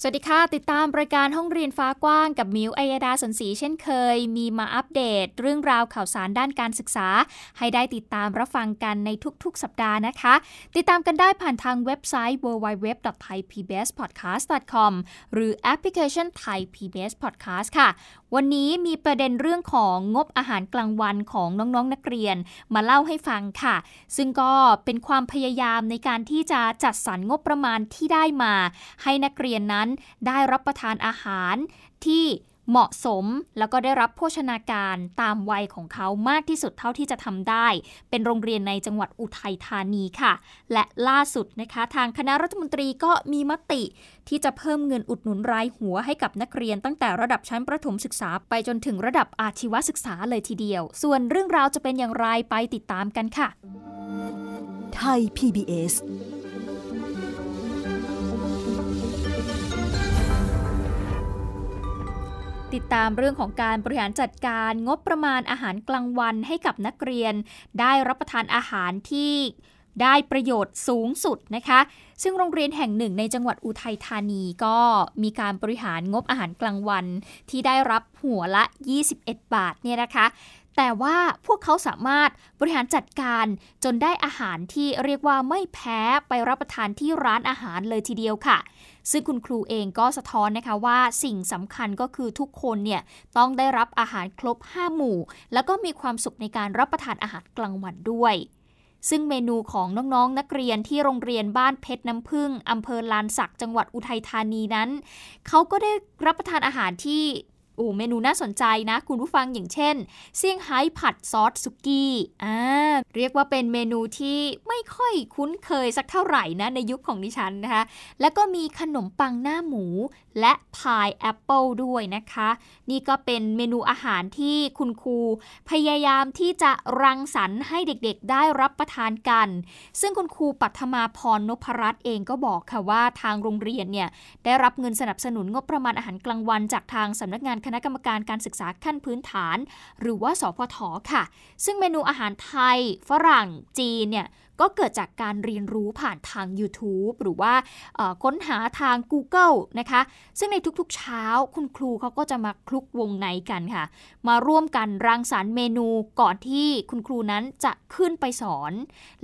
สวัสดีค่ะ ติดตามรายการห้องเรียนฟ้ากว้างกับมิวอัยดาสนศรีเช่นเคย มีมาอัปเดต เรื่องราวข่าวสารด้านการศึกษา ให้ได้ติดตามรับฟังกันในทุกๆ สัปดาห์นะคะ ติดตามกันได้ผ่านทางเว็บไซต์ www.thaipbspodcast.com หรือแอปพลิเคชัน Thai PBS Podcast ค่ะวันนี้มีประเด็นเรื่องของงบอาหารกลางวันของน้องๆนนักเรียนมาเล่าให้ฟังค่ะ ซึ่งก็เป็นความพยายามในการที่จะจัดสรรงบประมาณที่ได้มา ให้นักเรียนนั้นได้รับประทานอาหารที่ เหมาะสมแล้วก็ได้รับโภชนาการตามวัยของเขามากที่สุดเท่าที่จะทำได้ เป็นโรงเรียนในจังหวัดอุทัยธานีค่ะ และล่าสุดนะคะทางคณะรัฐมนตรีก็มีมติ ที่จะเพิ่มเงินอุดหนุนรายหัวให้กับนักเรียนตั้งแต่ระดับชั้นประถมศึกษา ไปจนถึงระดับอาชีวศึกษาเลยทีเดียว ส่วนเรื่องราวจะเป็นอย่างไรไปติดตามกันค่ะ ไทย PBS ติดตามเรื่องของการบริหารจัดการงบประมาณอาหารกลางวันให้กับนักเรียน ได้รับประทานอาหารที่ได้ประโยชน์สูงสุดนะคะ ซึ่งโรงเรียนแห่งหนึ่งในจังหวัดอุทัยธานีก็มีการบริหารงบอาหารกลางวัน ที่ได้รับหัวละ 21 บาทเนี่ยนะคะ แต่ว่าพวกเขาสามารถบริหารจัดการจนได้อาหารที่เรียกว่าไม่แพ้ไปรับประทานที่ร้านอาหารเลยทีเดียวค่ะ ซึ่งคุณครูเองก็สะท้อนนะคะว่าสิ่งสำคัญก็คือทุกคนเนี่ยต้องได้รับอาหารครบ 5 หมู่ แล้วก็มีความสุขในการรับประทานอาหารกลางวันด้วยซึ่งเมนูของน้องๆนนักเรียนที่โรงเรียนบ้านเพชรน้ำพึ่งอำเภอลานสักจังหวัดอุทัยธานีนั้น เขาก็ได้รับประทานอาหารที่ โอ้เมนูน่าสนใจนะ คุณผู้ฟังอย่างเช่นเซี่ยงไฮ้ผัดซอสสุกี้อ่าเรียกว่าเป็นเมนูที่ไม่ค่อยคุ้นเคยสักเท่าไหร่นะในยุคของดิฉันนะคะ แล้วก็มีขนมปังหน้าหมู และพายแอปเปิลด้วยนะคะ นี่ก็เป็นเมนูอาหารที่คุณครูพยายามที่จะรังสรรค์ให้เด็กๆ ได้รับประทานกัน ซึ่งคุณครูปัทมาพรนพรัตน์เองก็บอกค่ะว่าทางโรงเรียนเนี่ยได้รับเงินสนับสนุนงบประมาณอาหารกลางวันจากทางสำนักงานคณะกรรมการการศึกษาขั้นพื้นฐาน หรือว่าสพทค่ะ ซึ่งเมนูอาหารไทย ฝรั่งจีนเนี่ย ก็เกิดจากการเรียนรู้ผ่านทาง YouTube หรือว่าค้นหาทาง Google นะคะ ซึ่งในทุกๆเช้าคุณครูเขาก็จะมาคลุกวงในกันค่ะ มาร่วมกันรังสรรค์เมนูก่อนที่คุณครูนั้นจะขึ้นไปสอน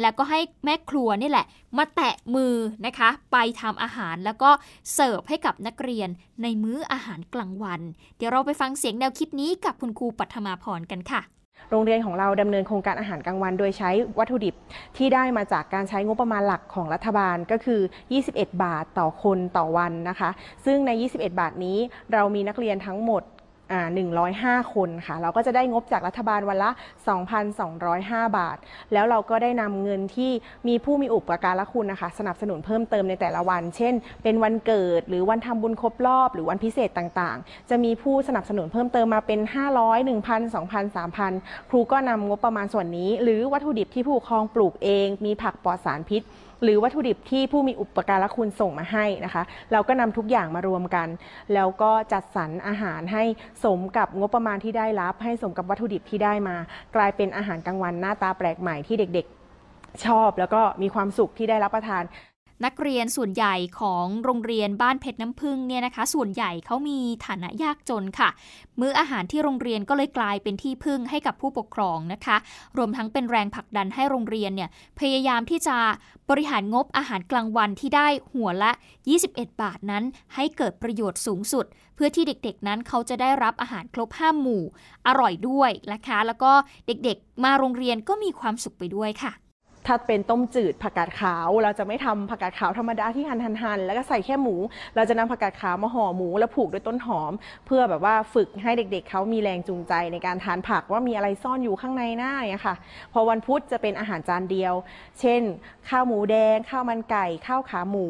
แล้วก็ให้แม่ครัวนี่แหละ มาแตะมือนะคะ ไปทำอาหารแล้วก็เสิร์ฟให้กับนักเรียนในมื้ออาหารกลางวัน เดี๋ยวเราไปฟังเสียงแนวคิดนี้กับคุณครูปัทมาพรกันค่ะ โรงเรียนของเราดำเนินโครงการอาหารกลางวัน โดยใช้วัตถุดิบที่ได้มาจากการใช้งบประมาณหลักของรัฐบาลก็คือ 21 บาทต่อคนต่อวันนะคะ ซึ่งใน 21 บาทนี้เรามีนักเรียนทั้งหมด 105 คนค่ะ เราก็จะได้งบจากรัฐบาลวันละ 2,205 บาท แล้วเราก็ได้นำเงินที่มีผู้มีอุปการะคุณนะคะ สนับสนุนเพิ่มเติมในแต่ละวัน เช่น เป็นวันเกิดหรือวันทำบุญครบรอบ หรือวันพิเศษต่างๆ จะมีผู้สนับสนุนเพิ่มเติมมาเป็น 500 1,000 2,000 3,000 ครูก็นำงบประมาณส่วนนี้ หรือวัตถุดิบที่ผู้ปกครองปลูกเอง มีผักปลอดสารพิษหรือวัตถุดิบที่ผู้มีอุปการะคุณส่งมาให้นะคะ เราก็นำทุกอย่างมารวมกัน แล้วก็จัดสรรอาหารให้สมกับงบประมาณที่ได้รับ ให้สมกับวัตถุดิบที่ได้มา กลายเป็นอาหารกลางวันหน้าตาแปลกใหม่ที่เด็กๆ ชอบ แล้วก็มีความสุขที่ได้รับประทาน นักเรียนส่วนใหญ่ของโรงเรียนบ้านเพชรน้ำพึ่งเนี่ยนะคะ ส่วนใหญ่เขามีฐานะยากจนค่ะ มื้ออาหารที่โรงเรียนก็เลยกลายเป็นที่พึ่งให้กับผู้ปกครองนะคะ รวมทั้งเป็นแรงผลักดันให้โรงเรียนเนี่ยพยายามที่จะบริหารงบอาหารกลางวันที่ได้หัวละ 21 บาทนั้นให้เกิดประโยชน์สูงสุด เพื่อที่เด็กๆนั้นเขาจะได้รับอาหารครบห้าหมู่ อร่อยด้วยนะคะ แล้วก็เด็กๆมาโรงเรียนก็มีความสุขไปด้วยค่ะ ถ้าเป็นต้มจืดผักกาดขาว เราจะไม่ทำผักกาดขาวธรรมดาที่หั่นหั่นแล้วก็ใส่แค่หมู เราจะนำผักกาดขาวมาห่อหมู แล้วผูกด้วยต้นหอม เพื่อแบบว่าฝึกให้เด็กๆเขามีแรงจูงใจในการทานผักว่ามีอะไรซ่อนอยู่ข้างในหน้าอะค่ะ พอวันพุธจะเป็นอาหารจานเดียว เช่น ข้าวหมูแดง ข้าวมันไก่ข้าวขาหมู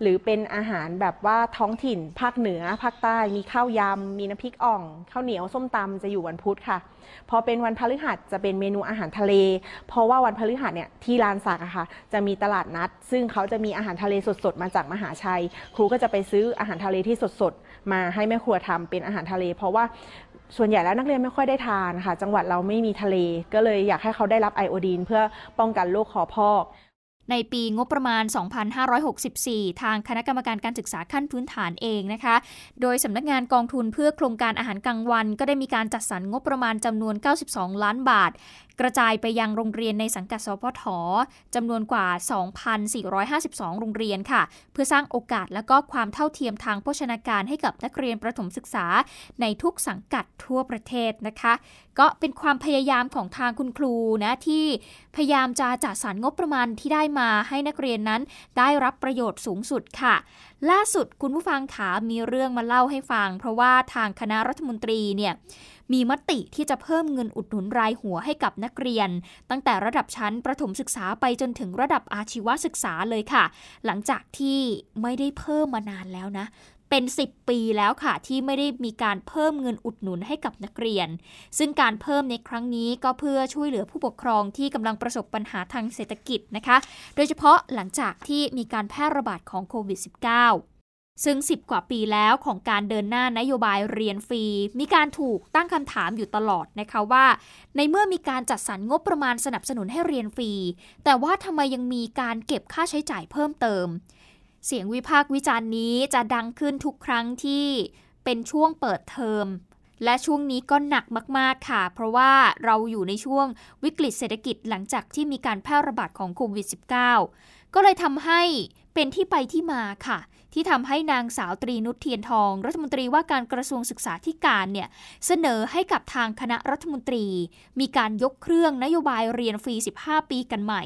หรือเป็นอาหารแบบว่าท้องถิ่นภาคเหนือภาคใต้มีข้าวยำมีน้ำพริกอ่องข้าวเหนียวส้มตำจะอยู่วันพุธค่ะ พอเป็นวันพฤหัสจะเป็นเมนูอาหารทะเล เพราะว่าวันพฤหัสเนี่ยที่ลานสักอะค่ะ จะมีตลาดนัด ซึ่งเขาจะมีอาหารทะเลสดๆ มาจากมหาชัย ครูก็จะไปซื้ออาหารทะเลที่สดๆ มาให้แม่ครัวทำเป็นอาหารทะเล เพราะว่าส่วนใหญ่แล้วนักเรียนไม่ค่อยได้ทานค่ะ จังหวัดเราไม่มีทะเล ก็เลยอยากให้เขาได้รับไอโอดีน เพื่อป้องกันโรคคอพอกในปีงบประมาณ 2564 ทางคณะกรรมการการศึกษาขั้นพื้นฐานเองนะคะ โดยสำนักงานกองทุนเพื่อโครงการอาหารกลางวัน ก็ได้มีการจัดสรรงบประมาณจำนวน 92 ล้านบาท กระจายไปยังโรงเรียนในสังกัดสพทจำนวนกว่า 2,452 โรงเรียนค่ะ เพื่อสร้างโอกาสและก็ความเท่าเทียมทางโภชนาการให้กับนักเรียนประถมศึกษา ในทุกสังกัดทั่วประเทศนะคะ ก็เป็นความพยายามของทางคุณครูนะที่พยายามจะจัดสรรงบประมาณที่ได้มาให้นักเรียนนั้น ได้รับประโยชน์สูงสุดค่ะ ล่าสุดคุณผู้ฟังขามีเรื่องมาเล่าให้ฟัง เพราะว่าทางคณะรัฐมนตรีเนี่ย มีมติที่จะเพิ่มเงินอุดหนุนรายหัวให้กับนักเรียน ตั้งแต่ระดับชั้นประถมศึกษาไปจนถึงระดับอาชีวศึกษาเลยค่ะ หลังจากที่ไม่ได้เพิ่มมานานแล้วนะเป็น 10 ปีแล้วค่ะ ที่ไม่ได้มีการเพิ่มเงินอุดหนุนให้กับนักเรียน ซึ่งการเพิ่มในครั้งนี้ก็เพื่อช่วยเหลือผู้ปกครองที่กำลังประสบปัญหาทางเศรษฐกิจนะคะ โดยเฉพาะหลังจากที่มีการแพร่ระบาดของโควิด -19 ซึ่ง 10 กว่าปีแล้วของการเดินหน้านโยบายเรียนฟรี มีการถูกตั้งคำถามอยู่ตลอดนะคะว่า ในเมื่อมีการจัดสรรงบประมาณสนับสนุนให้เรียนฟรี แต่ว่าทำไมยังมีการเก็บค่าใช้จ่ายเพิ่มเติม เสียงวิพากษ์วิจารณ์นี้จะดังขึ้นทุกครั้งที่เป็นช่วงเปิดเทอมและช่วงนี้ก็หนักมาก ๆ ค่ะ เพราะว่าเราอยู่ในช่วงวิกฤตเศรษฐกิจหลังจากที่มีการแพร่ระบาดของโควิด -19 ก็เลยทำให้เป็นที่ไปที่มาค่ะ ที่ทำให้นางสาวตรีนุชเทียนทอง รัฐมนตรีว่าการกระทรวงศึกษาธิการเนี่ยเสนอให้กับทางคณะรัฐมนตรี มีการยกเครื่องนโยบายเรียนฟรี 15 ปีกันใหม่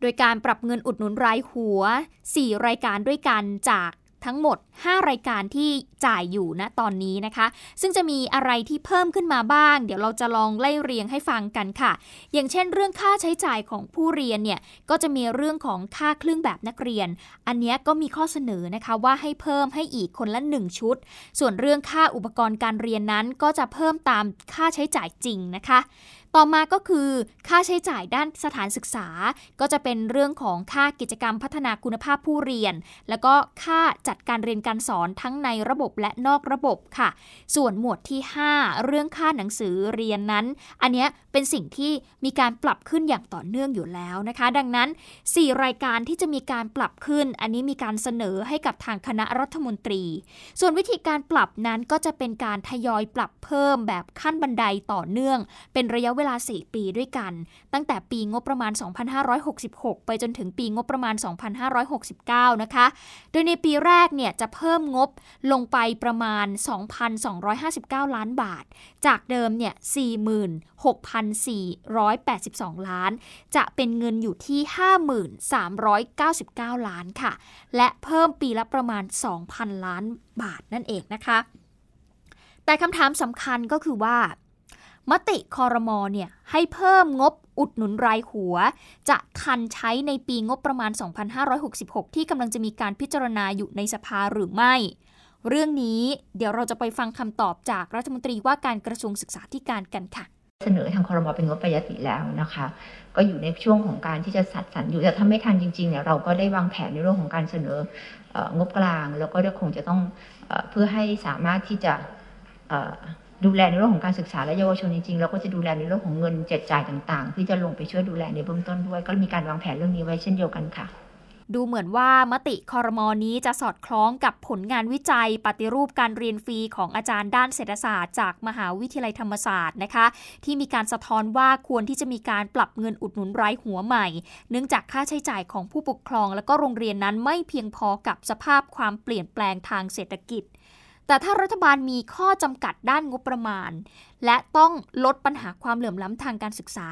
โดยการปรับเงินอุดหนุนรายหัว 4 รายการด้วยกันจากทั้งหมด5 รายการที่จ่ายอยู่ณตอนนี้นะคะ ซึ่งจะมีอะไรที่เพิ่มขึ้นมาบ้าง เดี๋ยวเราจะลองไล่เรียงให้ฟังกันค่ะ อย่างเช่น เรื่องค่าใช้จ่ายของผู้เรียนเนี่ยก็จะมีเรื่องของค่าเครื่องแบบนักเรียน อันนี้ก็มีข้อเสนอนะคะว่าให้เพิ่มให้อีกคนละ 1 ชุด ส่วนเรื่องค่าอุปกรณ์การเรียนนั้นก็จะเพิ่มตามค่าใช้จ่ายจริงนะคะต่อมาก็คือค่าใช้จ่ายด้านสถานศึกษา ก็จะเป็นเรื่องของค่ากิจกรรมพัฒนาคุณภาพผู้เรียน แล้วก็ค่าจัดการเรียนการสอนทั้งในระบบและนอกระบบค่ะ ส่วนหมวดที่ 5 เรื่องค่าหนังสือเรียนนั้น อันนี้เป็นสิ่งที่มีการปรับขึ้นอย่างต่อเนื่องอยู่แล้วนะคะ ดังนั้น 4 รายการที่จะมีการปรับขึ้น อันนี้มีการเสนอให้กับทางคณะรัฐมนตรี ส่วนวิธีการปรับนั้นก็จะเป็นการทยอยปรับเพิ่มแบบขั้นบันไดต่อเนื่อง เป็นระยะเวลา 4 ปีด้วยกัน ตั้งแต่ปีงบประมาณ 2566 ไปจนถึงปีงบประมาณ 2569 นะคะ โดยในปีแรกเนี่ยจะเพิ่มงบลงไปประมาณ 2,259 ล้านบาท จากเดิมเนี่ย 46,482 ล้าน จะเป็นเงินอยู่ที่ 5399 ล้านค่ะ และเพิ่มปีละประมาณ 2,000 ล้านบาทนั่นเองนะคะ แต่คำถามสำคัญก็คือว่ามติคอรมอเนี่ยให้เพิ่มงบ อุดหนุนรายหัว จะทันใช้ในปีงบประมาณ 2566 ที่กำลังจะมีการพิจารณาอยู่ในสภาหรือไม่ เรื่องนี้เดี๋ยวเราจะไปฟังคำตอบจากรัฐมนตรีว่าการกระทรวงศึกษาธิการกันค่ะเสนอทางคอรมอเป็นงบประยติแล้วนะคะ ก็อยู่ในช่วงของการที่จะสัดสรรอยู่แต่ถ้าไม่ทันจริงๆเนี่ยเราก็ได้วางแผนในเรื่องของการเสนองบกลาง แล้วก็คงจะต้องเพื่อให้สามารถที่จะ ดูแลในเรื่องของการศึกษาและเยาวชนจริงๆเราก็จะดูแลในเรื่องของเงินเจ็ดจ่ายต่างๆ ที่จะลงไปช่วยดูแลในเบื้องต้นด้วย ก็มีการวางแผนเรื่องนี้ไว้เช่นเดียวกันค่ะ ดูเหมือนว่ามติคอรมอนี้จะสอดคล้องกับผลงานวิจัย ปฏิรูปการเรียนฟรีของอาจารย์ด้านเศรษฐศาสตร์จากมหาวิทยาลัยธรรมศาสตร์นะคะ ที่มีการสะท้อนว่าควรที่จะมีการปรับเงินอุดหนุนรายหัวใหม่ เนื่องจากค่าใช้จ่ายของผู้ปกครอง และก็โรงเรียนนั้นไม่เพียงพอกับสภาพความเปลี่ยนแปลงทางเศรษฐกิจ แต่ถ้ารัฐบาลมีข้อจำกัดด้านงบประมาณ และต้องลดปัญหาความเหลื่อมล้ำทางการศึกษา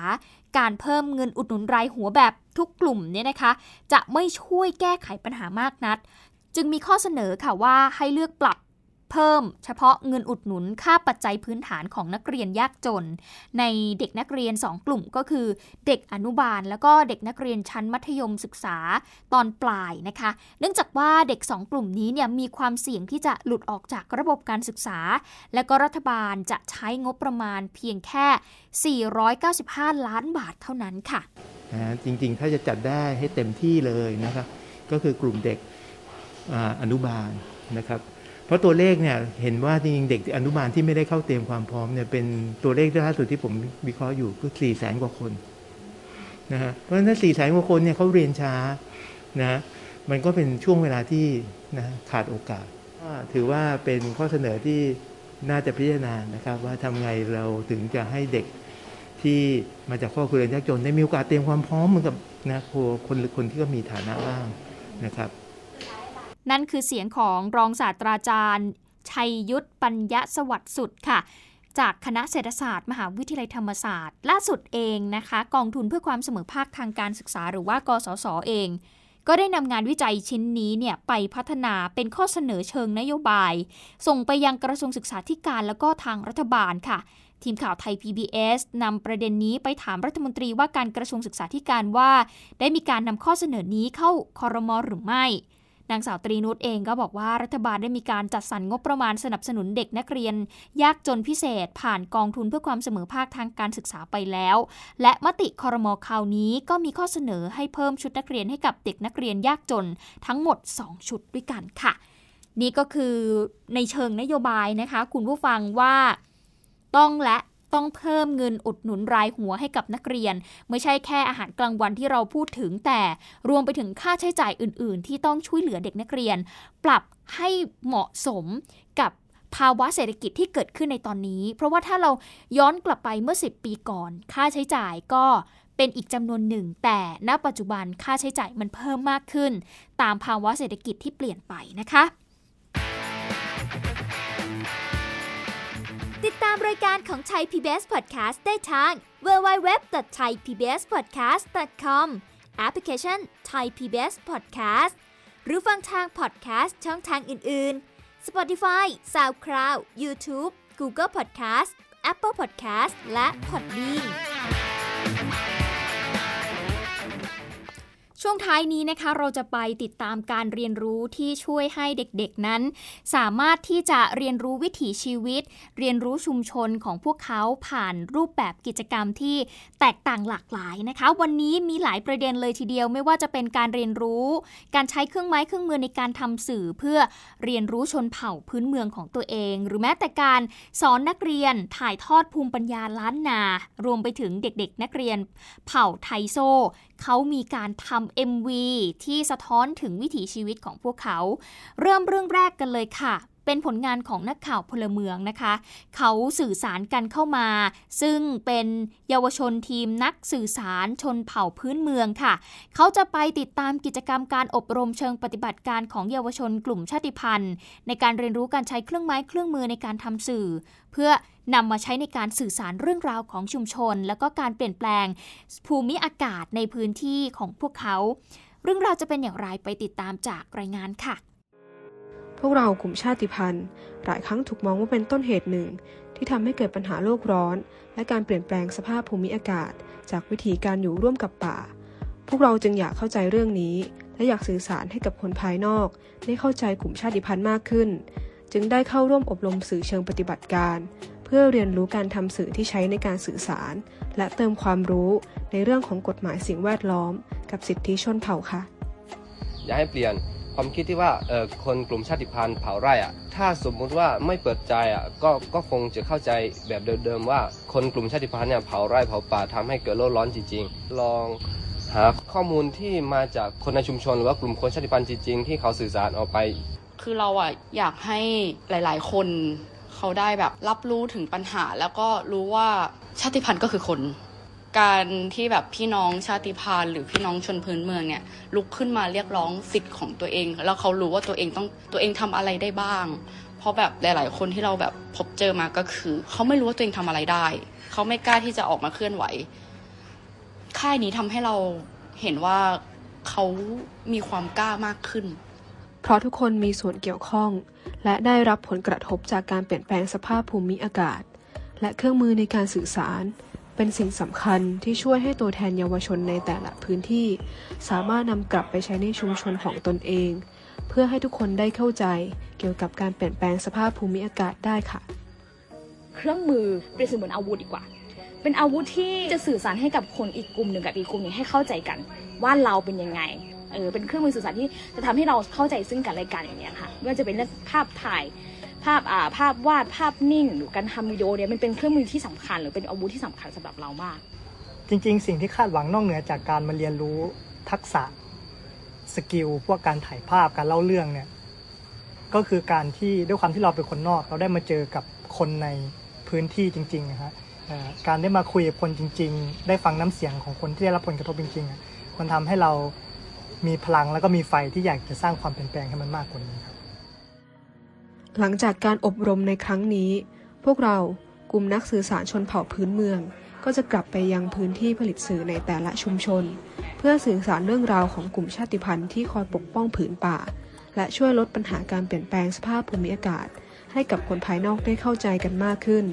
การเพิ่มเงินอุดหนุนรายหัวแบบทุกกลุ่มเนี่ยนะคะ จะไม่ช่วยแก้ไขปัญหามากนัก จึงมีข้อเสนอค่ะว่าให้เลือกปรับ เพิ่มเฉพาะเงินอุดหนุนค่าปัจจัยพื้นฐานของนักเรียนยากจน ในเด็กนักเรียน 2 กลุ่มก็คือ เด็กอนุบาล แล้วก็เด็กนักเรียนชั้นมัธยมศึกษาตอนปลายนะคะ เนื่องจากว่าเด็ก 2 กลุ่มนี้เนี่ยมีความเสี่ยงที่จะหลุดออกจากระบบการศึกษา และก็รัฐบาลจะใช้งบประมาณเพียงแค่ 495 ล้านบาทเท่านั้นค่ะจริงๆ ถ้าจะจัดได้ให้เต็มที่เลยนะครับก็คือกลุ่มเด็กอนุบาลนะครับ ราะตัวเลขเนี่ยเห็นว่าจริงๆเด็กอนุบาลที่ไม่ได้เข้าเตรียมความพร้อมเนี่ยเป็นตัวเลขล่าสุดที่ผมวิเคราะห์อยู่ก็สี่แสนกว่าคนนะฮะเพราะฉะนั้นสี่แสนกว่าคนเนี่ยเขาเรียนช้านะมันก็เป็นช่วงเวลาที่นะขาดโอกาส ถือว่าเป็นข้อเสนอที่น่าจะพิจารณานะครับ ว่าทำไงเราถึงจะให้เด็กที่มาจากครอบครัวยากจนได้มีโอกาสเตรียมความพร้อมเหมือนกับนะคนคนที่ก็มีฐานะบ้างนะครับ นั่นคือเสียงของรองศาสตราจารย์ ชัยยุทธปัญญสวัสดิ์สุดค่ะ จากคณะเศรษฐศาสตร์ มหาวิทยาลัยธรรมศาสตร์ ล่าสุดเองนะคะ กองทุนเพื่อความเสมอภาคทางการศึกษา หรือว่ากสศอเอง ก็ได้นำงานวิจัยชิ้นนี้เนี่ยไปพัฒนาเป็นข้อเสนอเชิงนโยบาย ส่งไปยังกระทรวงศึกษาธิการแล้วก็ทางรัฐบาลค่ะทีมข่าวไทย PBS นำประเด็นนี้ไปถามรัฐมนตรีว่าการกระทรวงศึกษาธิการว่า ได้มีการนำข้อเสนอนี้เข้าคอรมอหรือไม่ นางสาวตรีนุชเองก็บอกว่ารัฐบาลได้มีการจัดสรรงบประมาณสนับสนุนเด็กนักเรียน ยากจนพิเศษผ่านกองทุนเพื่อความเสมอภาคทางการศึกษาไปแล้ว และมติคอรมอคราวนี้ก็มีข้อเสนอให้เพิ่มชุดนักเรียนให้กับเด็กนักเรียนยากจนทั้งหมด 2 ชุดด้วยกันค่ะ นี่ก็คือในเชิงนโยบายนะคะ คุณผู้ฟังว่าต้องและ ต้องเพิ่มเงินอุดหนุนรายหัวให้กับนักเรียน ไม่ใช่แค่อาหารกลางวันที่เราพูดถึงแต่รวมไปถึงค่าใช้จ่ายอื่น ๆ ที่ต้องช่วยเหลือเด็กนักเรียน ปรับให้เหมาะสมกับภาวะเศรษฐกิจที่เกิดขึ้นในตอนนี้ เพราะว่าถ้าเราย้อนกลับไปเมื่อ 10 ปีก่อน ค่าใช้จ่ายก็เป็นอีกจำนวนหนึ่ง แต่ณปัจจุบันค่าใช้จ่ายมันเพิ่มมากขึ้น ตามภาวะเศรษฐกิจที่เปลี่ยนไปนะคะ ติดตามรายการของชัย PBS Podcast ได้ทาง www.thaipbspodcast.com แอปพลิเคชัน Thai PBS Podcast หรือฟังทาง podcast ช่องทางอื่น ๆ Spotify SoundCloud YouTube Google Podcast Apple Podcast และ Podbean ช่วงท้ายนี้นะคะเราจะไปติดตามการเรียนรู้ที่ช่วยให้เด็กๆนั้น สามารถที่จะเรียนรู้วิถีชีวิต เรียนรู้ชุมชนของพวกเขาผ่านรูปแบบกิจกรรมที่แตกต่างหลากหลายนะคะ วันนี้มีหลายประเด็นเลยทีเดียว ไม่ว่าจะเป็นการเรียนรู้ การใช้เครื่องไม้เครื่องมือในการทำสื่อเพื่อเรียนรู้ชนเผ่าพื้นเมืองของตัวเอง หรือแม้แต่การสอนนักเรียนถ่ายทอดภูมิปัญญาล้านนา รวมไปถึงเด็กๆ นักเรียน เผ่าไทโซ เขามีการทำ MV ที่สะท้อนถึงวิถีชีวิตของพวกเขา เริ่มเรื่องแรกกันเลยค่ะ เป็นผลงานของนักข่าวพลเมืองนะคะ เขาสื่อสารกันเข้ามา ซึ่งเป็นเยาวชนทีมนักสื่อสารชนเผ่าพื้นเมืองค่ะ เขาจะไปติดตามกิจกรรมการอบรมเชิงปฏิบัติการของเยาวชนกลุ่มชาติพันธุ์ ในการเรียนรู้การใช้เครื่องไม้เครื่องมือในการทำสื่อ เพื่อนำมาใช้ในการสื่อสารเรื่องราวของชุมชน แล้วก็การเปลี่ยนแปลงภูมิอากาศในพื้นที่ของพวกเขา เรื่องราวจะเป็นอย่างไรไปติดตามจากรายงานค่ะ พวกเรากลุ่มชาติพันธุ์ หลายครั้งถูกมองว่าเป็นต้นเหตุหนึ่ง ที่ทำให้เกิดปัญหาโลกร้อน และการเปลี่ยนแปลงสภาพภูมิอากาศ จากวิธีการอยู่ร่วมกับป่า พวกเราจึงอยากเข้าใจเรื่องนี้ และอยากสื่อสารให้กับคนภายนอก ได้เข้าใจกลุ่มชาติพันธุ์มากขึ้น จึงได้เข้าร่วมอบรมสื่อเชิงปฏิบัติการ เพื่อเรียนรู้การทำสื่อที่ใช้ในการสื่อสาร และเติมความรู้ในเรื่องของกฎหมายสิ่งแวดล้อม กับสิทธิชนเผ่าค่ะ อย่าให้เปลี่ยน ความคิดที่ว่าเออคนกลุ่มชาติพันธุ์เผาไร่อะถ้าสมมุติว่าไม่เปิดใจอะก็ก็คงจะเข้าใจแบบเดิมๆว่า คนกลุ่มชาติพันธุ์เนี่ยเผาไร่เผาป่าทำให้เกิดโลกร้อนจริง ๆ ลองหาข้อมูลที่มาจากคนในชุมชน หรือว่ากลุ่มคนชาติพันธุ์จริงๆที่เขาสื่อสารออกไป คือเราอะอยากให้หลาย ๆ คนเขาได้แบบรับรู้ถึงปัญหา แล้วก็รู้ว่าชาติพันธุ์ก็คือคน การที่แบบพี่น้องชาติพันธุ์หรือพี่น้องชนพื้นเมืองเนี่ยลุกขึ้นมาเรียกร้องสิทธิ์ของตัวเอง แล้วเขารู้ว่าตัวเองต้องตัวเองทำอะไรได้บ้าง เพราะแบบหลาย ๆ คนที่เราแบบพบเจอมาก็คือ เขาไม่รู้ว่าตัวเองทำอะไรได้ เขาไม่กล้าที่จะออกมาเคลื่อนไหว ค่ายนี้ทำให้เราเห็นว่าเขามีความกล้ามากขึ้น เพราะทุกคนมีส่วนเกี่ยวข้อง และได้รับผลกระทบจากการเปลี่ยนแปลงสภาพภูมิอากาศ และเครื่องมือในการสื่อสาร เป็นสิ่งสำคัญที่ช่วยให้ตัวแทนเยาวชนในแต่ละพื้นที่ สามารถนำกลับไปใช้ในชุมชนของตนเอง เพื่อให้ทุกคนได้เข้าใจเกี่ยวกับการเปลี่ยนแปลงสภาพภูมิอากาศได้ค่ะ เครื่องมือเปรียบเสมือนอาวุธดีกว่า เป็นอาวุธที่จะสื่อสารให้กับคนอีกกลุ่มหนึ่งกับอีกกลุ่มหนึ่งให้เข้าใจกัน ว่าเราเป็นยังไงเออเป็นเครื่องมือสื่อสารที่จะทำให้เราเข้าใจซึ่งกันและกันอย่างเงี้ยค่ะไม่ว่าจะเป็นเรื่องภาพถ่าย ภาพอ่าภาพวาดภาพนิ่ง หรือการทำวิดีโอเนี่ยมันเป็นเครื่องมือที่สำคัญ หรือเป็นอาวุธที่สำคัญสำหรับเรามาก จริง ๆ สิ่งที่คาดหวังนอกเหนือจากการมาเรียนรู้ทักษะสกิลพวกการถ่ายภาพการเล่าเรื่องเนี่ยก็คือการที่ด้วยความที่เราเป็นคนนอก เราได้มาเจอกับคนในพื้นที่จริงๆนะฮะการได้มาคุยกับคนจริง ๆ ได้ฟังน้ำเสียงของคนที่ได้รับผลกระทบจริงๆมันทำให้เรามีพลังแล้วก็มีไฟที่อยากจะสร้างความเปลี่ยนแปลงให้มันมากกว่านี้ครับ หลังจากการอบรมในครั้งนี้ พวกเรากลุ่มนักสื่อสารชนเผ่าพื้นเมือง ก็จะกลับไปยังพื้นที่ผลิตสื่อในแต่ละชุมชน เพื่อสื่อสารเรื่องราวของกลุ่มชาติพันธุ์ที่คอยปกป้องผืนป่า และช่วยลดปัญหาการเปลี่ยนแปลงสภาพภูมิอากาศ ให้กับคนภายนอกได้เข้าใจกันมากขึ้น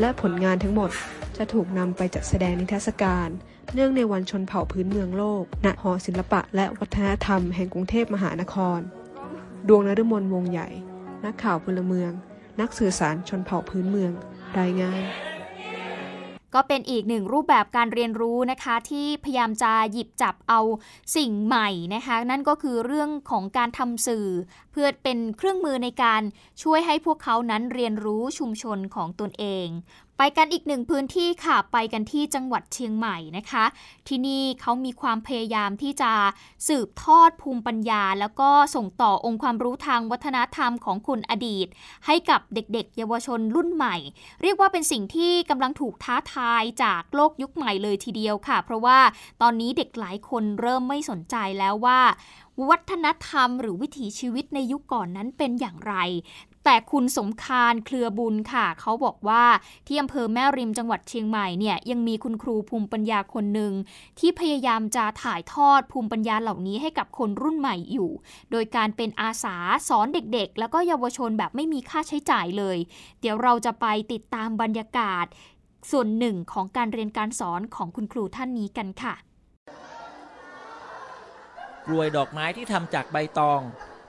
และผลงานทั้งหมดจะถูกนำไปจัดแสดงนิทรรศการ เนื่องในวันชนเผ่าพื้นเมืองโลก ณ หอศิลปะและวัฒนธรรมแห่งกรุงเทพมหานคร ดวงนฤมลวงใหญ่ นักข่าวพลเมือง นักสื่อสารชนเผ่าพื้นเมือง รายงานก็เป็นอีกหนึ่งรูปแบบการเรียนรู้นะคะ ที่พยายามจะหยิบจับเอาสิ่งใหม่นะคะ นั่นก็คือเรื่องของการทำสื่อ เพื่อเป็นเครื่องมือในการช่วยให้พวกเขานั้นเรียนรู้ชุมชนของตนเอง ไปกันอีกหนึ่งพื้นที่ค่ะ ไปกันที่จังหวัดเชียงใหม่นะคะ ที่นี่เขามีความพยายามที่จะสืบทอดภูมิปัญญา แล้วก็ส่งต่อองค์ความรู้ทางวัฒนธรรมของคนอดีต ให้กับเด็กๆ เยาวชนรุ่นใหม่ เรียกว่าเป็นสิ่งที่กำลังถูกท้าทายจากโลกยุคใหม่เลยทีเดียวค่ะ เพราะว่าตอนนี้เด็กหลายคนเริ่มไม่สนใจแล้วว่าวัฒนธรรมหรือวิถีชีวิตในยุคก่อนนั้นเป็นอย่างไร แต่คุณสมคารเคลือบุญค่ะ เขาบอกว่าที่อำเภอแม่ริมจังหวัดเชียงใหม่เนี่ยยังมีคุณครูภูมิปัญญาคนหนึ่งที่พยายามจะถ่ายทอดภูมิปัญญาเหล่านี้ให้กับคนรุ่นใหม่อยู่ โดยการเป็นอาสาสอนเด็กๆ แล้วก็เยาวชนแบบไม่มีค่าใช้จ่ายเลย เดี๋ยวเราจะไปติดตามบรรยากาศ ส่วนหนึ่งของการเรียนการสอนของคุณครูท่านนี้กันค่ะ กลวยดอกไม้ที่ทำจากใบตอง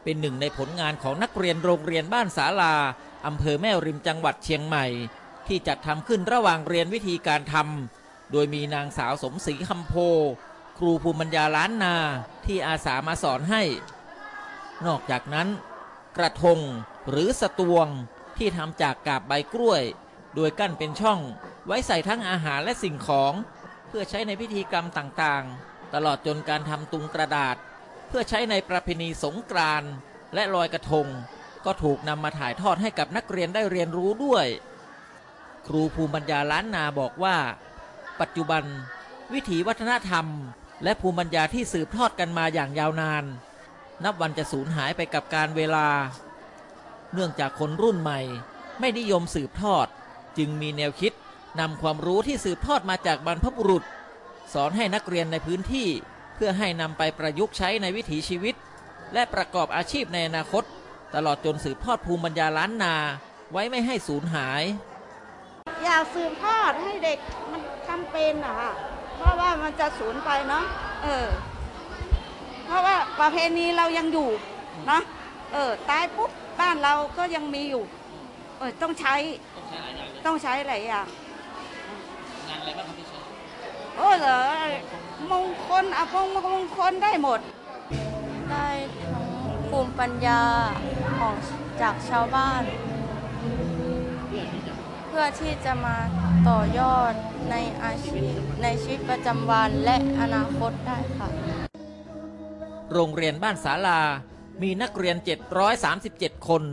เป็นหนึ่งในผลงานของนักเรียนโรงเรียนบ้านสาลาอำเภอแม่ริมจังหวัดเชียงใหม่ ที่จัดทำขึ้นระหว่างเรียนวิธีการทำโดยมีนางสาวสมศรีคำโพ ครูภูมิปัญญาล้านนาที่อาสามาสอนให้ นอกจากนั้น กระทงหรือสตวงที่ทำจากกาบใบกล้วย โดยกั้นเป็นช่องไว้ใส่ทั้งอาหารและสิ่งของ เพื่อใช้ในพิธีกรรมต่างๆ ตลอดจนการทำตุงกระดาษ เพื่อใช้ในประเพณีสงกรานต์และลอยกระทง ก็ถูกนำมาถ่ายทอดให้กับนักเรียนได้เรียนรู้ด้วย ครูภูมิปัญญาล้านนาบอกว่า ปัจจุบัน วิถีวัฒนธรรม และภูมิปัญญาที่สืบทอดกันมาอย่างยาวนาน นับวันจะสูญหายไปกับการเวลา เนื่องจากคนรุ่นใหม่ ไม่นิยมสืบทอด จึงมีแนวคิดนำความรู้ที่สืบทอดมาจากบรรพบุรุษ สอนให้นักเรียนในพื้นที่ พื่อให้นำไปประยุกต์ใช้ในวิถีชีวิต และประกอบอาชีพในอนาคต ตลอดจนสืบทอดภูมิปัญญาล้านนา ไว้ไม่ให้สูญหาย อยากสืบทอดให้เด็กมันทำเป็นอะค่ะเพราะว่ามันจะสูญไปเนาะเออ เพราะว่าประเพณีเรายังอยู่เนาะเออตายปุ๊บบ้านเราก็ยังมีอยู่ เออต้องใช้ต้องใช้หลายอย่างงานอะไรบ้างครับที่ใโอ้เหรอมงคลอะพงมงคลได้หมด ได้ทั้งภูมิปัญญาของจากชาวบ้าน เพื่อที่จะมาต่อยอดในอาชีพในชีวิตประจำวันและอนาคตได้ค่ะ โรงเรียนบ้านศาลา มีนักเรียน 737 คน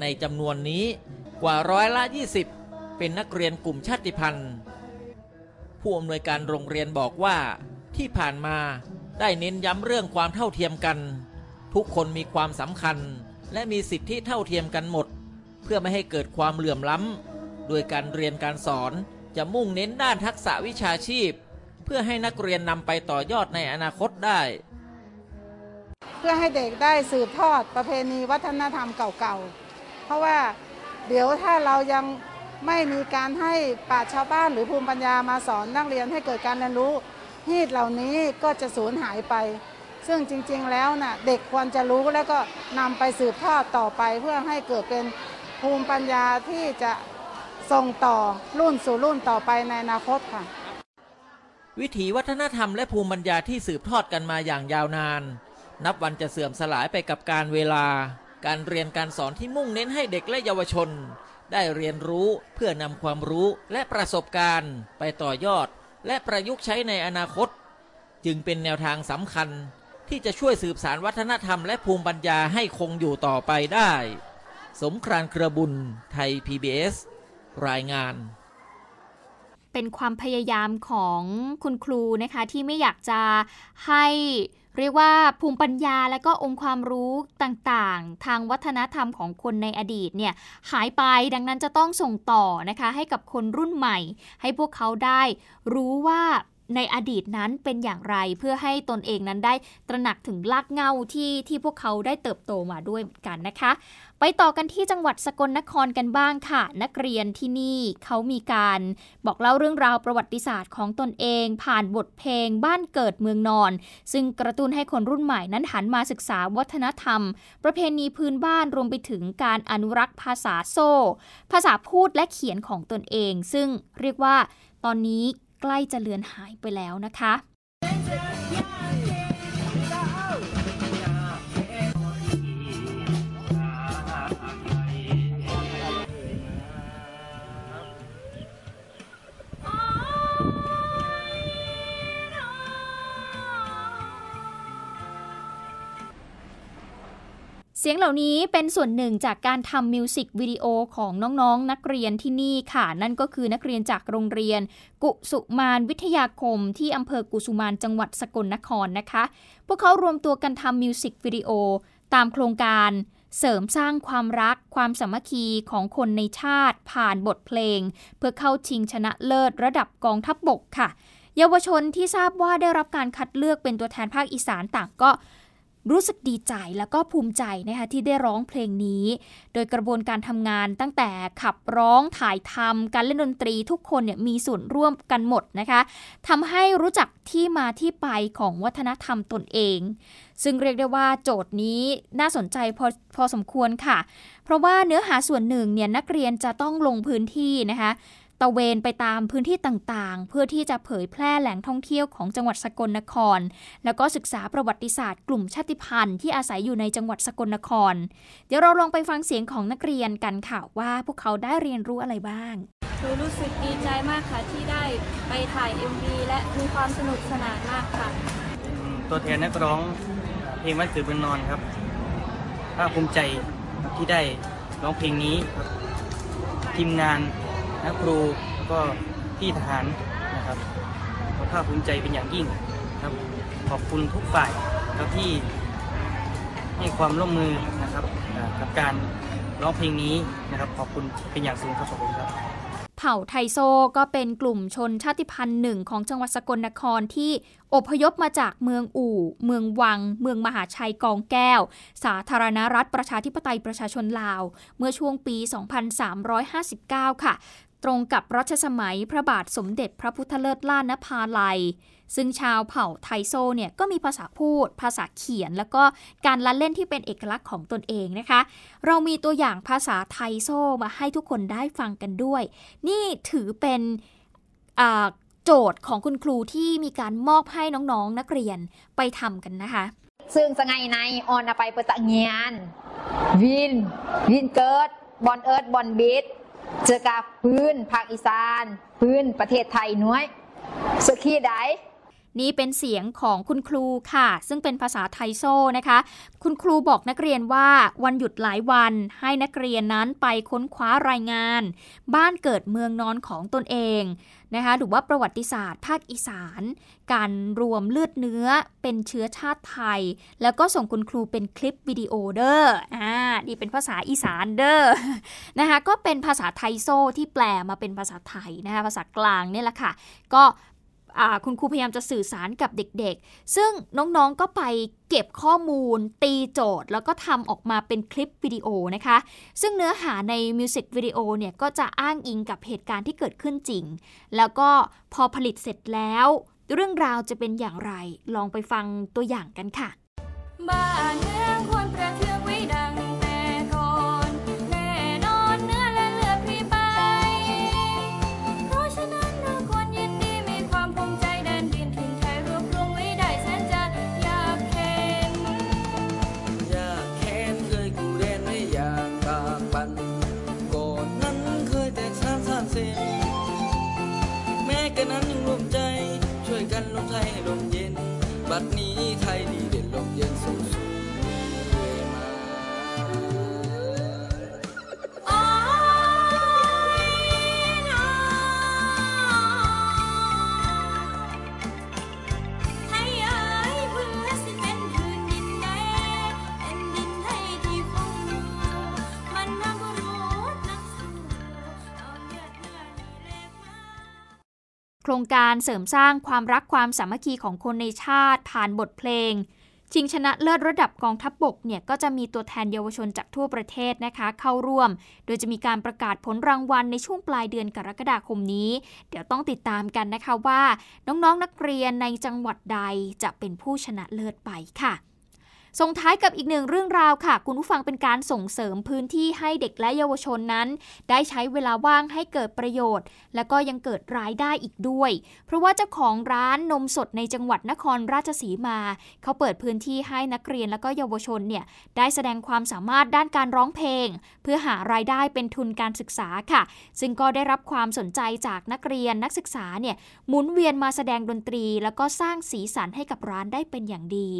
ในจำนวนนี้กว่าร้อยละ 20 เป็นนักเรียนกลุ่มชาติพันธุ์ ผู้อำนวยการโรงเรียนบอกว่าที่ผ่านมาได้เน้นย้ำเรื่องความเท่าเทียมกัน ทุกคนมีความสำคัญ และมีสิทธิเท่าเทียมกันหมด เพื่อไม่ให้เกิดความเหลื่อมล้ำโดยการเรียนการสอนจะมุ่งเน้นด้านทักษะวิชาชีพ เพื่อให้นักเรียนนำไปต่อยอดในอนาคตได้ เพื่อให้เด็กได้สืบทอดประเพณีวัฒนธรรมเก่าๆ เพราะว่าเดี๋ยวถ้าเรายัง ไม่มีการให้ปราชญ์ชาวบ้านหรือภูมิปัญญามาสอนนักเรียนให้เกิดการเรียนรู้ฮีดเหล่านี้ก็จะสูญหายไป ซึ่งจริงๆแล้วนะ่ะเด็กควรจะรู้แล้วก็นำไปสืบทอดต่อไปเพื่อให้เกิดเป็นภูมิปัญญาที่จะส่งต่อรุ่นสู่รุ่นต่อไปในอนาคตค่ะ วิถีวัฒนธรรมและภูมิปัญญาที่สืบทอดกันมาอย่างยาวนาน นับวันจะเสื่อมสลายไปกับการเวลา การเรียนการสอนที่มุ่งเน้นให้เด็กและเยาวชน ได้เรียนรู้เพื่อนำความรู้และประสบการณ์ไปต่อยอด และประยุกต์ใช้ในอนาคต จึงเป็นแนวทางสำคัญ ที่จะช่วยสืบสารวัฒนธรรมและภูมิปัญญาให้คงอยู่ต่อไปได้ สมครานเครือบุญ ไทย PBS รายงานเป็นความพยายามของคุณครูนะคะที่ไม่อยากจะให้ เรียกว่าภูมิปัญญาและก็องค์ความรู้ต่างๆ ทางวัฒนธรรมของคนในอดีตเนี่ยหายไปดังนั้นจะต้องส่งต่อนะคะ ให้กับคนรุ่นใหม่ ให้พวกเขาได้รู้ว่า ในอดีตนั้นเป็นอย่างไรเพื่อให้ตนเองนั้นได้ตระหนักถึงลากเงาที่ที่พวกเขาได้เติบโตมาด้วยเหมือนกันนะคะ ไปต่อกันที่จังหวัดสกลนครกันบ้างค่ะ นักเรียนที่นี่เขามีการบอกเล่าเรื่องราวประวัติศาสตร์ของตนเอง ผ่านบทเพลงบ้านเกิดเมืองนอน ซึ่งกระตุ้นให้คนรุ่นใหม่นั้นหันมาศึกษาวัฒนธรรม ประเพณีพื้นบ้านรวมไปถึงการอนุรักษ์ภาษาโซ่ ภาษาพูดและเขียนของตนเอง ซึ่งเรียกว่าตอนนี้ ใกล้จะเลือนหายไปแล้วนะคะ เสียงเหล่านี้เป็นส่วนหนึ่งจากการทำมิวสิกวิดีโอของน้องๆนักเรียนที่นี่ค่ะ นั่นก็คือนักเรียนจากโรงเรียน กุสุมานวิทยาคม ที่อำเภอกุสุมานจังหวัดสกลนครนะคะ พวกเขารวมตัวกันทำมิวสิกวิดีโอตามโครงการเสริมสร้างความรักความสามัคคีของคนในชาติผ่านบทเพลง เพื่อเข้าชิงชนะเลิศระดับกองทัพบกค่ะ เยาวชนที่ทราบว่าได้รับการคัดเลือกเป็นตัวแทนภาคอีสานต่างก็ รู้สึกดีใจแล้วก็ภูมิใจนะคะที่ได้ร้องเพลงนี้ โดยกระบวนการทำงานตั้งแต่ขับร้องถ่ายทำการเล่นดนตรีทุกคนเนี่ยมีส่วนร่วมกันหมดนะคะทำให้รู้จักที่มาที่ไปของวัฒนธรรมตนเอง ซึ่งเรียกได้ว่าโจทย์นี้น่าสนใจพอพอสมควรค่ะ เพราะว่าเนื้อหาส่วนหนึ่งเนี่ยนักเรียนจะต้องลงพื้นที่นะคะะเวนไปตามพื้นที่ต่างๆ เพื่อที่จะเผยแพร่แหล่งท่องเที่ยวของจังหวัดสกลนคร แล้วก็ศึกษาประวัติศาสตร์กลุ่มชาติพันธุ์ที่อาศัยอยู่ในจังหวัดสกลนคร เดี๋ยวเราลองไปฟังเสียงของนักเรียนกันค่ะว่าพวกเขาได้เรียนรู้อะไรบ้างหนูรู้สึกดีใจมากค่ะที่ได้ไปถ่าย MV และมีความสนุกสนานมากค่ะ ตัวแทนนักร้องเพลงวันเกิดเมืองนอนครับภาคภูมิใจที่ได้ร้องเพลงนี้ครับทีมงาน นักครูก็พี่ทหารนะครับก็ภาคภูมิใจเป็นอย่างยิ่งครับ ขอบคุณทุกฝ่ายครับที่ให้ความร่วมมือนะครับกับการร้องเพลงนี้นะครับ ขอบคุณเป็นอย่างสูงครับขอบคุณครับเผ่าไทโซก็เป็นกลุ่มชนชาติพันธุ์หนึ่งของจังหวัดสกลนครที่อพยพมาจากเมืองอู่ เมืองวัง เมืองมหาชัยกองแก้ว สาธารณรัฐประชาธิปไตยประชาชนลาว เมื่อช่วงปี 2359 ค่ะ ตรงกับรัชสมัยพระบาทสมเด็จพระพุทธเลิศล้านนภาลัย ซึ่งชาวเผ่าไทโซเนี่ยก็มีภาษาพูด ภาษาเขียน แล้วก็การละเล่นที่เป็นเอกลักษณ์ของตนเองนะคะ เรามีตัวอย่างภาษาไทโซมาให้ทุกคนได้ฟังกันด้วย นี่ถือเป็นโจทย์ของคุณครูที่มีการมอบให้น้องๆนนักเรียนไปทำกันนะคะซึ่งสไงในออนไปเปิดตะเงียนวินวินเกิดบอลเอิร์ดบอลบิด เจอกับพื้นภาคอีสาน พื้นประเทศไทยน้อยสกีไดนี่เป็นเสียงของคุณครูค่ะ ซึ่งเป็นภาษาไทยโซ่นะคะ คุณครูบอกนักเรียนว่าวันหยุดหลายวันให้นักเรียนนั้นไปค้นคว้ารายงาน บ้านเกิดเมืองนอนของตนเอง นะคะหรือว่าประวัติศาสตร์ ภาคอีสาน การรวมเลือดเนื้อเป็นเชื้อชาติไทย แล้วก็ส่งคุณครูเป็นคลิปวิดีโอเด้ออ่านี่เป็นภาษาอีสานเด้อนะคะก็เป็นภาษาไทยโซ่ที่แปลมาเป็นภาษาไทยนะคะภาษากลางเนี่ยแหละค่ะ ก็ คุณครูพยายามจะสื่อสารกับเด็กๆ ซึ่งน้องๆก็ไปเก็บข้อมูล ตีโจทย์ แล้วก็ทำออกมาเป็นคลิปวิดีโอนะคะ ซึ่งเนื้อหาในมิวสิกวิดีโอเนี่ยก็จะอ้างอิงกับเหตุการณ์ที่เกิดขึ้นจริง แล้วก็พอผลิตเสร็จแล้ว เรื่องราวจะเป็นอย่างไร ลองไปฟังตัวอย่างกันค่ะบ้านเมืองควรประเทือง โครงการเสริมสร้างความรักความสามัคคีของคนในชาติ ผ่านบทเพลง ชิงชนะเลิศระดับกองทัพบบกเนี่ยก็จะมีตัวแทนเยาวชนจากทั่วประเทศนะคะ เข้าร่วม โดยจะมีการประกาศผลรางวัลในช่วงปลายเดือนกรกฎาคมนี้ เดี๋ยวต้องติดตามกันนะคะว่า น้องๆนนักเรียนในจังหวัดใดจะเป็นผู้ชนะเลิศไปค่ะ ส่งท้ายกับอีกหนึ่งเรื่องราวค่ะ คุณผู้ฟังเป็นการส่งเสริมพื้นที่ให้เด็กและเยาวชนนั้น ได้ใช้เวลาว่างให้เกิดประโยชน์ และก็ยังเกิดรายได้อีกด้วย เพราะว่าเจ้าของร้านนมสดในจังหวัดนครราชสีมา เขาเปิดพื้นที่ให้นักเรียนและก็เยาวชนเนี่ยได้แสดงความสามารถด้านการร้องเพลง เพื่อหารายได้เป็นทุนการศึกษาค่ะ ซึ่งก็ได้รับความสนใจจากนักเรียนนักศึกษาเนี่ยหมุนเวียนมาแสดงดนตรี แล้วก็สร้างสีสันให้กับร้านได้เป็นอย่างดี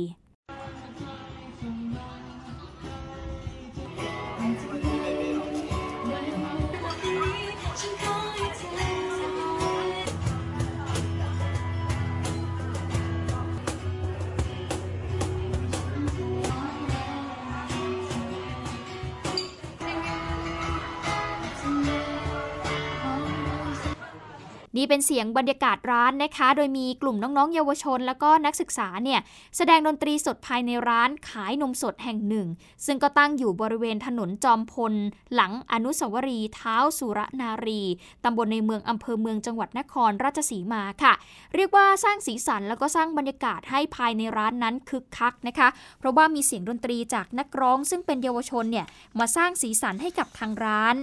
นี่เป็นเสียงบรรยากาศร้านนะคะ โดยมีกลุ่มน้องๆ เยาวชน แล้วก็นักศึกษาเนี่ยแสดงดนตรีสดภายในร้านขายนมสดแห่งหนึ่ง ซึ่งก็ตั้งอยู่บริเวณถนนจอมพล หลังอนุสาวรีย์เท้าสุรนารีตำบลในเมืองอำเภอเมืองจังหวัดนครราชสีมาค่ะ เรียกว่าสร้างสีสันแล้วก็สร้างบรรยากาศให้ภายในร้านนั้นคึกคักนะคะ เพราะว่ามีเสียงดนตรีจากนักร้อง ซึ่งเป็นเยาวชนเนี่ยมาสร้างสีสันให้กับทางร้าน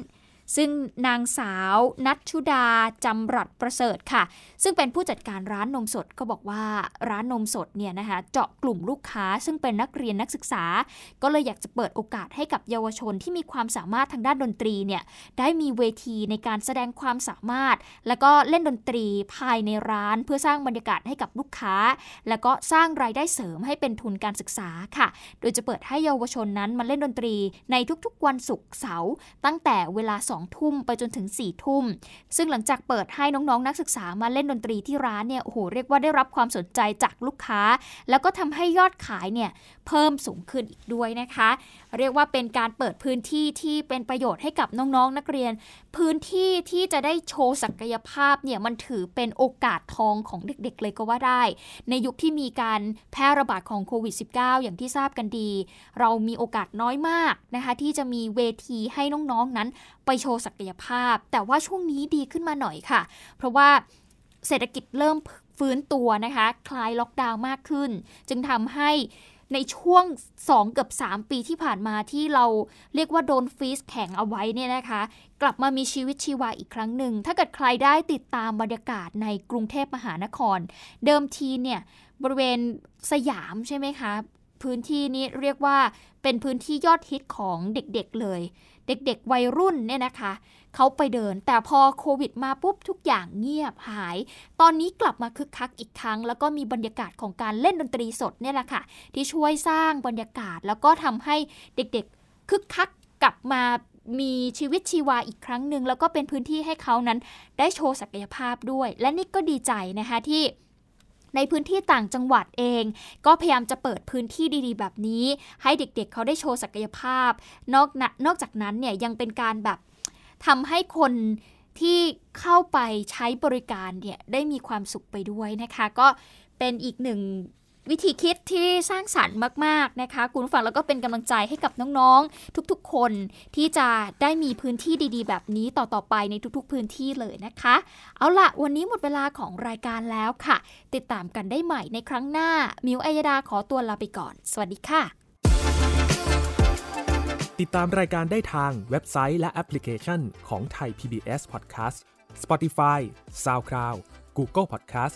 ซึ่งนางสาวนัทชุดาจำรัดประเสริฐค่ะ ซึ่งเป็นผู้จัดการร้านนมสดก็บอกว่าร้านนมสดเนี่ยนะคะเจาะกลุ่มลูกค้า ซึ่งเป็นนักเรียนนักศึกษา ก็เลยอยากจะเปิดโอกาสให้กับเยาวชนที่มีความสามารถทางด้านดนตรีเนี่ยได้มีเวทีในการแสดงความสามารถ แล้วก็เล่นดนตรีภายในร้าน เพื่อสร้างบรรยากาศให้กับลูกค้า แล้วก็สร้างรายได้เสริมให้เป็นทุนการศึกษาค่ะ โดยจะเปิดให้เยาวชนนั้นมาเล่นดนตรีในทุกๆ วันศุกร์เสาร์ตั้งแต่เวลา2องทุ่มไปจนถึง4ี่ทุ่ม ซึ่งหลังจากเปิดให้น้องๆนนักศึกษามาเล่นดนตรีที่ร้านเนี่ยโอ้โหเรียกว่าได้รับความสนใจจากลูกค้า แล้วก็ทำให้ยอดขายเนี่ยเพิ่มสูงขึ้นอีกด้วยนะคะ เรียกว่าเป็นการเปิดพื้นที่ที่เป็นประโยชน์ให้กับน้องๆนนักเรียน พื้นที่ที่จะได้โชว์ศักยภาพเนี่ยมันถือเป็นโอกาสทองของเด็กๆ เลยก็ว่าได้ ในยุคที่มีการแพร่ระบาดของโควิด -19 อย่างที่ทราบกันดี เรามีโอกาสน้อยมากนะคะ ที่จะมีเวทีให้น้องๆนนั้นไปโชว์ศักยภาพ แต่ว่าช่วงนี้ดีขึ้นมาหน่อยค่ะ เพราะว่าเศรษฐกิจเริ่มฟื้นตัวนะคะ คลายล็อกดาวน์มากขึ้น จึงทำให้ในช่วง 2 เกือบ 3 ปีที่ผ่านมาที่เราเรียกว่าโดนฟีสแข็งเอาไว้เนี่ยนะคะ กลับมามีชีวิตชีวาอีกครั้งหนึ่ง ถ้าเกิดใครได้ติดตามบรรยากาศในกรุงเทพมหานคร เดิมทีเนี่ยบริเวณสยามใช่ไหมคะ พื้นที่นี้เรียกว่าเป็นพื้นที่ยอดฮิตของเด็กๆเลย เด็กๆวัยรุ่นเนี่ยนะคะเขาไปเดิน แต่พอโควิดมาปุ๊บทุกอย่างเงียบหาย ตอนนี้กลับมาคึกคักอีกครั้ง แล้วก็มีบรรยากาศของการเล่นดนตรีสดเนี่ยแหละค่ะ ที่ช่วยสร้างบรรยากาศ แล้วก็ทำให้เด็กๆคึกคักกลับมามีชีวิตชีวาอีกครั้งหนึ่งแล้วก็เป็นพื้นที่ให้เขานั้น ได้โชว์ศักยภาพด้วย และนี่ก็ดีใจนะคะที่ ในพื้นที่ต่างจังหวัดเอง ก็พยายามจะเปิดพื้นที่ดีๆ แบบนี้ ให้เด็กๆเเขาได้โชว์ศักยภาพ นอกนอกจากนั้นเนี่ยยังเป็นการแบบทำให้คนที่เข้าไปใช้บริการเนี่ยได้มีความสุขไปด้วยนะคะ ก็เป็นอีกหนึ่ง วิธีคิดที่สร้างสรรค์มาก ๆ นะคะ คุณฟังแล้วก็เป็นกำลังใจให้กับน้อง ๆ ทุกๆ คนที่จะได้มีพื้นที่ดี ๆ แบบนี้ต่อ ๆ ไปในทุก ๆ พื้นที่เลยนะคะ เอาละวันนี้หมดเวลาของรายการแล้วค่ะ ติดตามกันได้ใหม่ในครั้งหน้า มิวอัยดาขอตัวลาไปก่อน สวัสดีค่ะ ติดตามรายการได้ทางเว็บไซต์และแอปพลิเคชันของไทย PBS Podcast Spotify SoundCloud Google Podcast